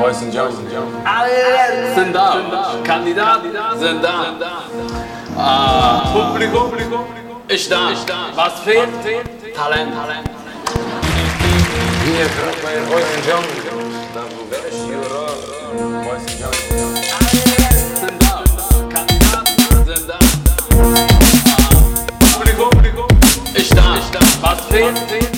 Boys and Jones. Sind da. Kandidaten sind da. Ah, Publikum da. Was fehlt? Talent. Hier bei Boys and Jones. Ah, Publikum